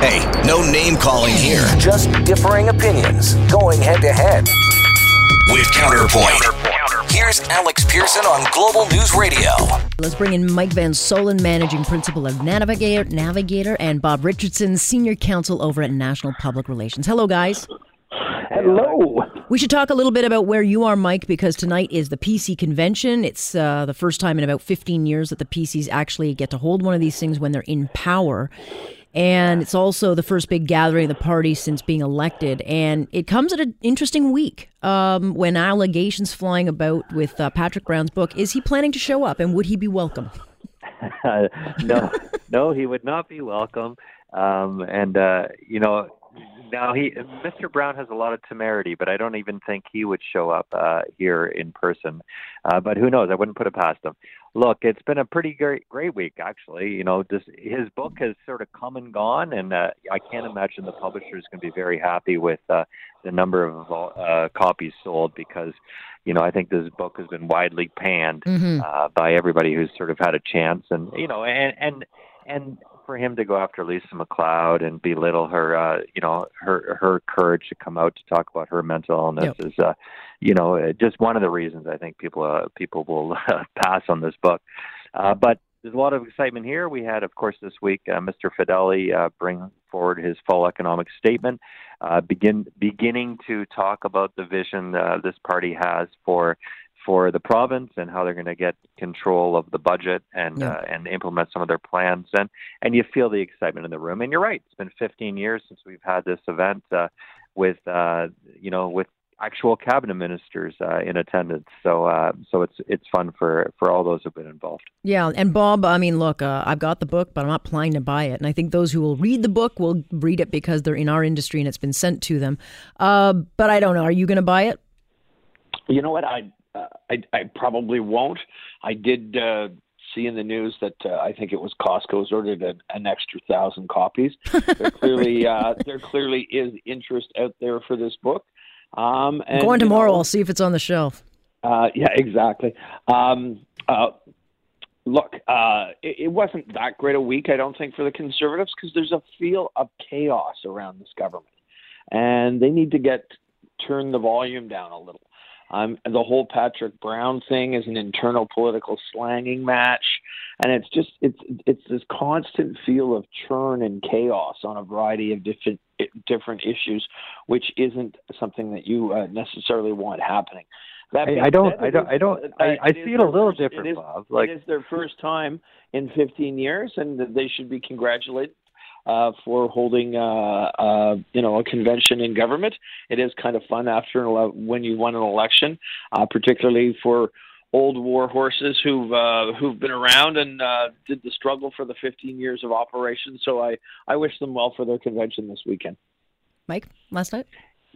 Hey, no name calling here. Just differing opinions going head to head. With Counterpoint. Here's Alex Pearson on Global News Radio. Let's bring in Mike Van Soelen, Managing Principal of Navigator, Navigator, and Bob Richardson, Senior Counsel over at National Public Relations. Hello, guys. Hello. We should talk a little bit about where you are, Mike, because tonight is the PC convention. It's uh, the first time in about 15 years that the PCs actually get to hold one of these things when they're in power. And it's also the first big gathering of the party since being elected. And it comes at an interesting week um, when allegations flying about with uh, Patrick Brown's book. Is he planning to show up and would he be welcome? no, no, he would not be welcome. Um, and, uh, you know, now he, Mr. Brown has a lot of temerity, but I don't even think he would show up uh, here in person. Uh, but who knows? I wouldn't put it past him. Look, it's been a pretty great, great week, actually. You know, just his book has sort of come and gone, and uh, I can't imagine the publisher is going to be very happy with uh, the number of uh, copies sold because, you know, I think this book has been widely panned Mm-hmm. uh, by everybody who's sort of had a chance, and you know, and and and for him to go after Lisa MacLeod and belittle her, uh, you know, her her courage to come out to talk about her mental illness Yep. is, uh, you know, uh, just one of the reasons I think people uh, people will uh, pass on this book. Uh, but there's a lot of excitement here. We had, of course, this week uh, Mr. Fedeli uh, bring forward his full economic statement, uh, begin beginning to talk about the vision uh, this party has for for the province and how they're going to get control of the budget and Yeah. uh, and implement some of their plans and and you feel the excitement in the room and you're right it's been 15 years since we've had this event uh, with uh, you know with actual cabinet ministers uh, in attendance so uh, so it's it's fun for for all those who've been involved Yeah, and Bob, I mean, look, uh, I've got the book, but I'm not planning to buy it. And I think those who will read the book will read it because they're in our industry and it's been sent to them. Uh, but I don't know. Are you going to buy it? You know what? I uh, I, I probably won't. I did uh, see in the news that uh, I think it was Costco's ordered an, an extra thousand copies. There clearly uh, there clearly is interest out there for this book. Um, and, Going tomorrow, know, I'll see if it's on the shelf. uh, yeah, exactly. Um, uh, look, uh, it, it wasn't that great a week, I don't think, for the Conservatives because there's a feel of chaos around this government, and they need to get turn the volume down a little. Um, the whole Patrick Brown thing is an internal political slanging match, and it's just it's it's this constant feel of churn and chaos on a variety of different different issues, which isn't something that you uh, necessarily want happening. That I- I don't- I don't- I don't- I- uh, I see it a little first- different, it is, Bob. Like- it is their first time in 15 years, and they should be congratulated uh, for holding, uh, uh, you know, a convention in government. It is kind of fun after an ele- when you won an election, uh, particularly for old war horses who've uh, who've been around and uh, did the struggle for the 15 years of operation. So I I wish them well for their convention this weekend. Mike, last night?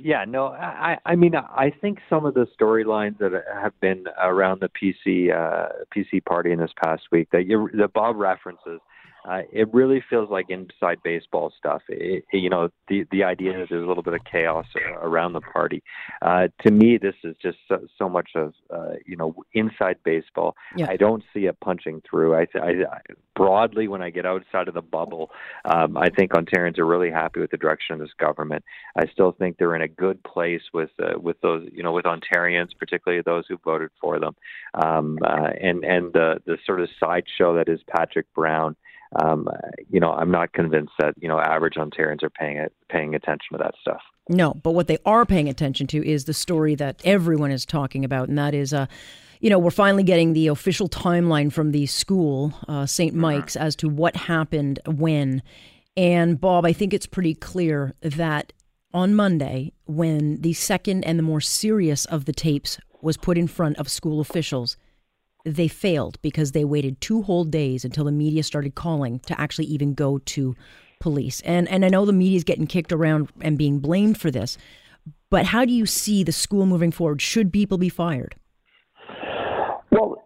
Yeah, no, I, I mean, I think some of the storylines that have been around the PC uh, PC party in this past week that you, that Bob references, uh, it really feels like inside baseball stuff. It, you know, the the idea that there's a little bit of chaos around the party. Uh, to me, this is just so, so much of uh, you know inside baseball. Yeah. I don't see it punching through. I, I, I broadly, when I get outside of the bubble, um, I think Ontarians are really happy with the direction of this government. I still think they're in a good place with uh, with those you know with Ontarians, particularly those who voted for them, um, uh, and and the the sort of sideshow that is Patrick Brown. Um, you know, I'm not convinced that you know average Ontarians are paying it, paying attention to that stuff. No, but what they are paying attention to is the story that everyone is talking about, and that is, uh, you know, we're finally getting the official timeline from the school, uh, St. Mike's, as to what happened when. And Bob, I think it's pretty clear that on Monday, when the second and the more serious of the tapes was put in front of school officials, they failed because they waited two whole days until the media started calling to actually even go to police. And and I know the media is getting kicked around and being blamed for this, but how do you see the school moving forward? Should people be fired? Well,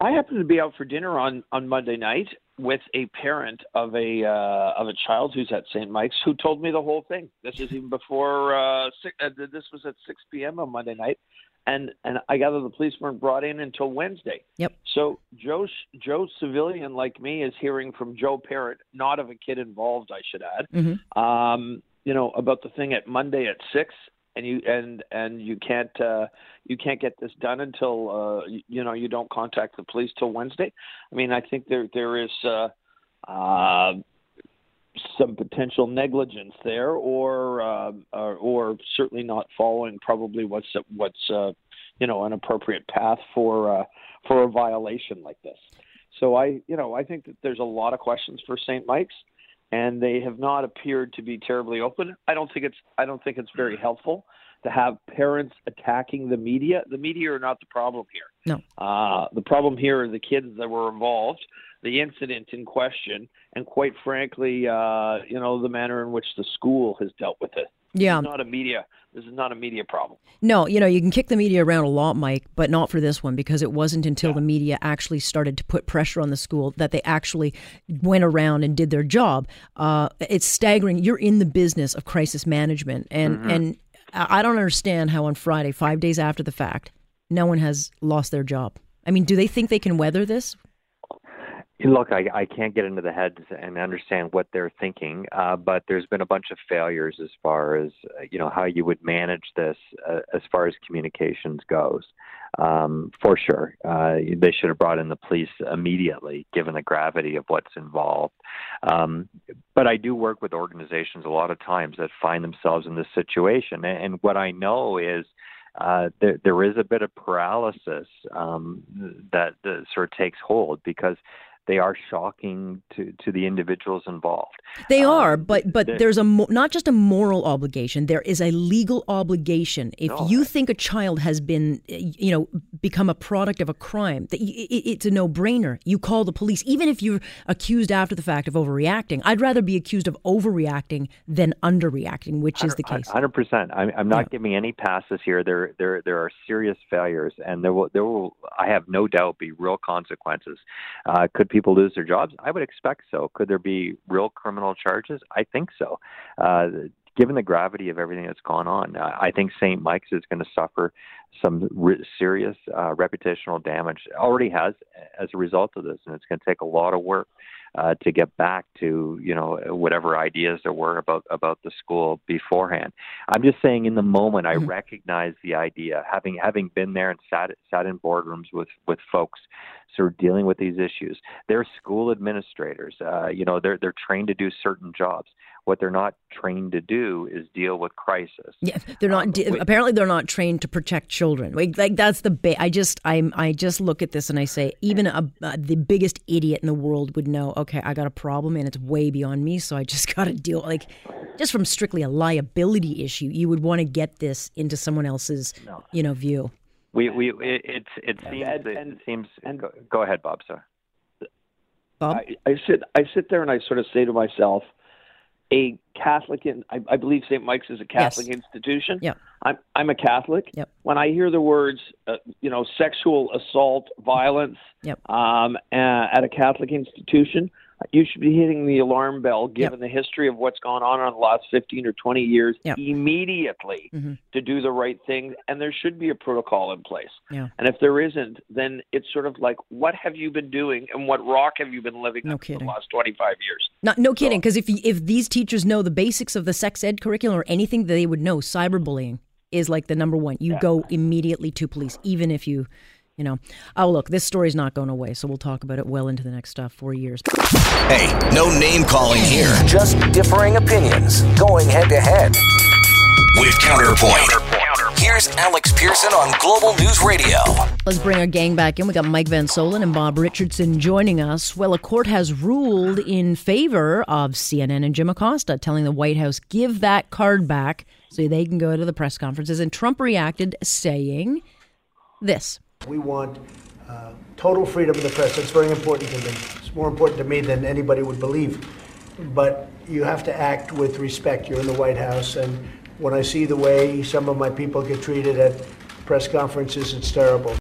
I happened to be out for dinner on on Monday night with a parent of a uh, of a child who's at St. Mike's who told me the whole thing. This is even before uh, six, uh, this was at 6 p.m. on Monday night, and and I gather the police weren't brought in until Wednesday. Yep. So Joe Joe civilian like me is hearing from Joe Parrott, not of a kid involved, I should add. Mm-hmm. Um, you know about the thing at Monday at six, and you and and you can't uh, you can't get this done until uh, you, you know you don't contact the police till Wednesday. I mean, I think there there is. Uh, uh, some potential negligence there, or uh, or, or certainly not following probably what's what's uh, you know an appropriate path for uh, for a violation like this. So I you know I think that there's a lot of questions for St. Mike's, and they have not appeared to be terribly open. I don't think it's I don't think it's very helpful to have parents attacking the media. The media are not the problem here. No. Uh, the problem here are the kids that were involved the incident in question, and quite frankly, uh, you know, the manner in which the school has dealt with it. Yeah. This is not a media. This is not a media problem. No, you know, you can kick the media around a lot, Mike, but not for this one because it wasn't until yeah. the media actually started to put pressure on the school that they actually went around and did their job. Uh, it's staggering. You're in the business of crisis management, and mm-hmm. and I don't understand how on Friday, five days after the fact, no one has lost their job. I mean, do they think they can weather this? Look, I, I can't get into the heads and understand what they're thinking, uh, but there's been a bunch of failures as far as uh, you know how you would manage this uh, as far as communications goes. Um, for sure, uh, they should have brought in the police immediately, given the gravity of what's involved. Um, but I do work with organizations a lot of times that find themselves in this situation, and what I know is. Uh, there, there is a bit of paralysis um, that, that sort of takes hold because they are shocking to, to the individuals involved. They um, are, but but there's a not just a moral obligation. There is a legal obligation. If no, you think a child has been, you know, become a product of a crime, that it's a no-brainer. You call the police, even if you're accused after the fact of overreacting. I'd rather be accused of overreacting than underreacting, which is the case. Hundred percent. I'm, I'm not yeah. giving any passes here. There there there are serious failures, and there will there will I have no doubt be real consequences. Uh, could people lose their jobs? I would expect so. Could there be real criminal charges? I think so. Uh, given the gravity of everything that's gone on, uh, I think St. Mike's is going to suffer some re- serious uh, reputational damage. It already has as a result of this, and it's going to take a lot of work uh, to get back to you know whatever ideas there were about about the school beforehand. I'm just saying, in the moment, I mm-hmm. recognize the idea, having having been there and sat sat in boardrooms with with folks sort of dealing with these issues. They're school administrators. Uh, you know, they're they're trained to do certain jobs. What they're not trained to do is deal with crisis. Yeah, they're not. Um, de- apparently, they're not trained to protect children. Like, like that's the. Ba- I just, I'm I just look at this and I say, even a, uh, the biggest idiot in the world would know. Okay, I got a problem and it's way beyond me, so I just got to deal. Like, just from strictly a liability issue, you would want to get this into someone else's, no. you know, view. We we it it, it seems and, and, it seems and go, go, ahead, Bob. Sir. Bob, I, I, sit I sit there and I sort of say to myself, a Catholic in I, I believe St. Mike's is a Catholic yes. institution. Yeah. I'm I'm a Catholic. Yep. When I hear the words, uh, you know, sexual assault, violence, yep. um, uh, at a Catholic institution, you should be hitting the alarm bell given yep. the history of what's gone on in the last 15 or 20 years yep. immediately mm-hmm. to do the right thing and there should be a protocol in place yeah. and if there isn't then it's sort of like what have you been doing and what rock have you been living no for the last 25 years Not, no kidding because so, if, if these teachers know the basics of the sex ed curriculum or anything they would know cyberbullying is like the number one you yeah. go immediately to police even if you you know. Oh, look, this story's not going away, so we'll talk about it well into the next uh, four years. Hey, no name calling here. Just differing opinions, going head to head. With Counterpoint. Counterpoint. Here's Alex Pearson on Global News Radio. Let's bring our gang back in. We got Mike Van Soelen and Bob Richardson joining us. Well, a court has ruled in favor of CNN and Jim Acosta, telling the White House give that card back so they can go to the press conferences. And Trump reacted, saying this. We want uh, total freedom of the press. That's very important to me. It's more important to me than anybody would believe. But you have to act with respect. You're in the White House, and when I see the way some of my people get treated at press conferences, it's terrible.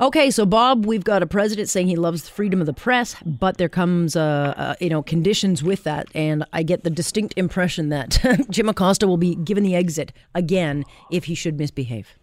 Okay, so Bob, we've got a president saying he loves the freedom of the press, but there comes, uh, uh, you know, conditions with that, and I get the distinct impression that Jim Acosta will be given the exit again if he should misbehave.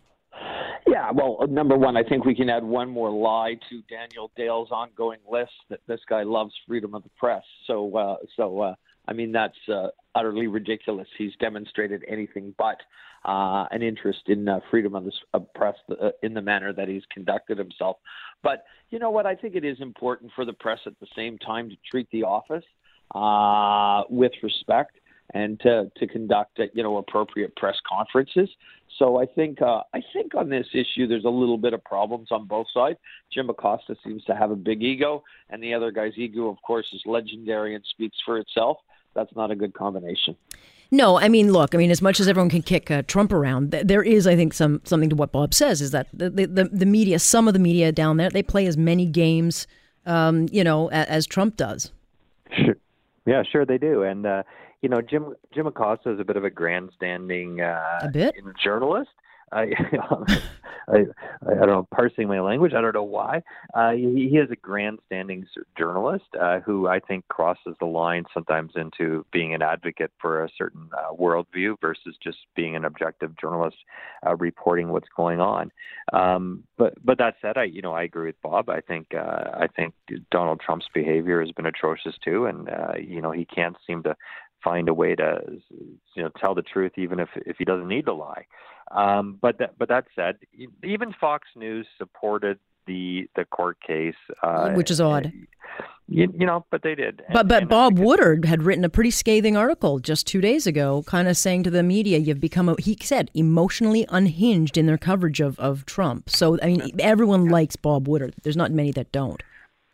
Well, number one, I think we can add one more lie to Daniel Dale's ongoing list that this guy loves freedom of the press. So, uh, so uh, I mean, that's uh, utterly ridiculous. He's demonstrated anything but uh, an interest in uh, freedom of the of press uh, in the manner that he's conducted himself. But you know what? I think it is important for the press at the same time to treat the office uh, with respect and to, to conduct uh, you know appropriate press conferences. So I think uh, I think on this issue there's a little bit of problems on both sides. Jim Acosta seems to have a big ego, and the other guy's ego, of course, is legendary and speaks for itself. That's not a good combination. No, I mean, look, I mean, as much as everyone can kick uh, Trump around, th- there is, I think, some something to what Bob says is that the, the, the media, some of the media down there, they play as many games, um, you know, as, as Trump does. Sure. Yeah, sure they do, and uh, you know, Jim Jim Acosta is a bit of a grandstanding uh, a bit? journalist. I, I, I don't know, parsing my language. I don't know why. Uh, he, he is a grandstanding journalist uh, who I think crosses the line sometimes into being an advocate for a certain uh, worldview versus just being an objective journalist uh, reporting what's going on. Um, but but that said, I you know I agree with Bob. I think uh, I think Donald Trump's behavior has been atrocious too, and uh, you know he can't seem to find a way to you know tell the truth even if if he doesn't need to lie. Um, but that but that said, even Fox News supported the the court case, uh, which is odd. You, you, know, but they did. But and, but and Bob Woodward had written a pretty scathing article just two days ago, kind of saying to the media, "You've become," a, he said, emotionally unhinged in their coverage of of Trump. So I mean, everyone likes Bob Woodward. There's not many that don't.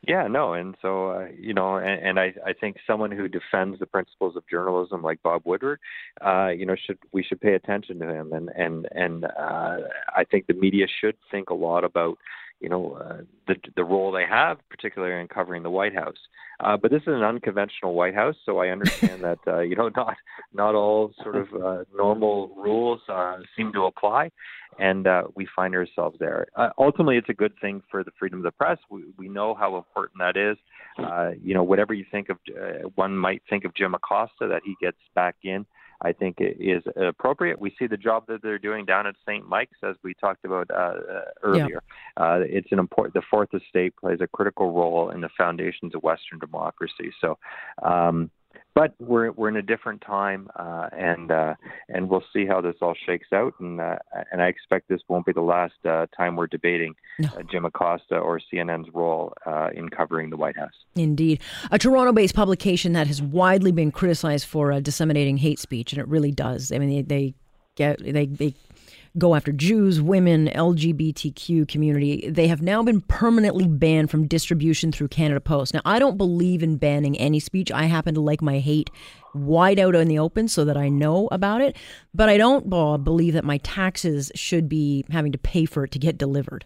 Yeah, no, and so uh, you know, and, and I, I think someone who defends the principles of journalism like Bob Woodward, uh, you know, should we should pay attention to him, and and and uh, I think the media should think a lot about you know uh, the the role they have, particularly in covering the White House. Uh, but this is an unconventional White House, so I understand that uh, you know not not all sort of uh, normal rules uh, seem to apply, and uh, we find ourselves there. Uh, ultimately, it's a good thing for the freedom of the press. We, we know how important that is. Uh, you know, whatever you think of, uh, one might think of Jim Acosta that he gets back in. I think it is appropriate. We see the job that they're doing down at St. Mike's, as we talked about uh, uh earlier. Yeah. Uh, it's an important. The Fourth Estate plays a critical role in the foundations of Western democracy. So, um, but we're we're in a different time, uh, and uh, and we'll see how this all shakes out. And uh, and I expect this won't be the last uh, time we're debating no. Uh, Jim Acosta or CNN's role uh, in covering the White House. Indeed, a Toronto-based publication that has widely been criticized for disseminating hate speech, and it really does. I mean, they, they get they they go after Jews, women, LGBTQ community. They have now been permanently banned from distribution through Canada Post. Now, I don't believe in banning any speech. I happen to like my hate wide out in the open so that I know about it. But I don't believe that my taxes should be having to pay for it to get delivered.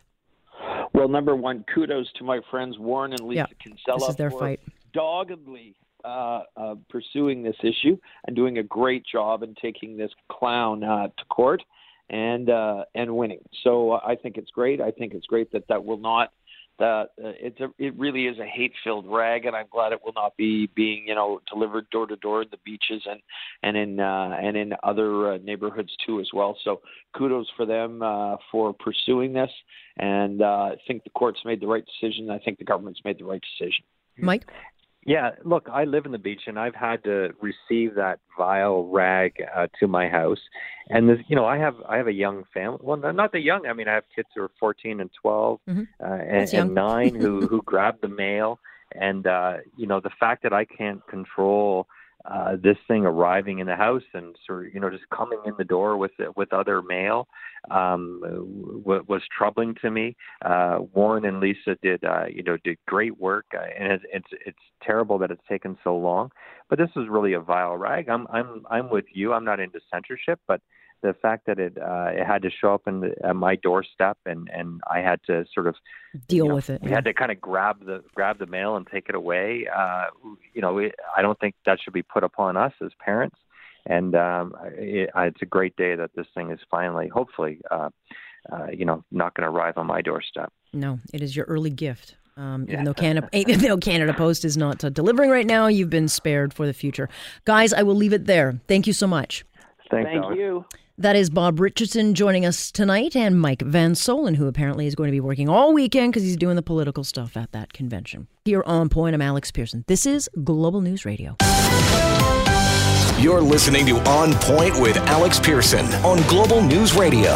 Well, number one, kudos to my friends Warren and Lisa yeah, Kinsella this is their for fight. doggedly uh, uh, pursuing this issue and doing a great job in taking this clown uh, to court and uh, and winning. So uh, I think it's great. I think it's great that that will not that uh, it's a, it really is a hate-filled rag, and I'm glad it will not be being you know delivered door to door in the beaches and and in uh, and in other uh, neighborhoods too as well. So kudos for them uh, for pursuing this, and uh, I think the court's made the right decision. I think the government's made the right decision. Mike. Yeah, look, I live in the beach, and I've had to receive that vile rag uh, to my house. And this, you know, I have I have a young family. Well, not the young. I mean, I have kids who are 14 and 12, mm-hmm. uh, and, and nine who who grab the mail. And uh, you know, the fact that I can't control uh, this thing arriving in the house and sort of you know just coming in the door with with other mail um, w- was troubling to me. Uh, Warren and Lisa did uh, you know did great work, uh, and it's, it's it's terrible that it's taken so long. But this is really a vile rag. I'm I'm I'm with you. I'm not into censorship, but the fact that it uh, it had to show up in the, at my doorstep and and I had to sort of deal you know, with it. We yeah. had to kind of grab the grab the mail and take it away. Uh, you know, it, I don't think that should be put upon us as parents. And um, it, it's a great day that this thing is finally, hopefully, uh, uh, you know, not going to arrive on my doorstep. No, it is your early gift. Um, even though Canada, even though Canada Post is not uh, delivering right now, you've been spared for the future. Guys, I will leave it there. Thank you so much. Thanks, Thank Alex. you. That is Bob Richardson joining us tonight, and Mike Van Soelen, who apparently is going to be working all weekend because he's doing the political stuff at that convention. Here on Point, I'm Alex Pearson. This is Global News Radio. You're listening to On Point with Alex Pearson on Global News Radio.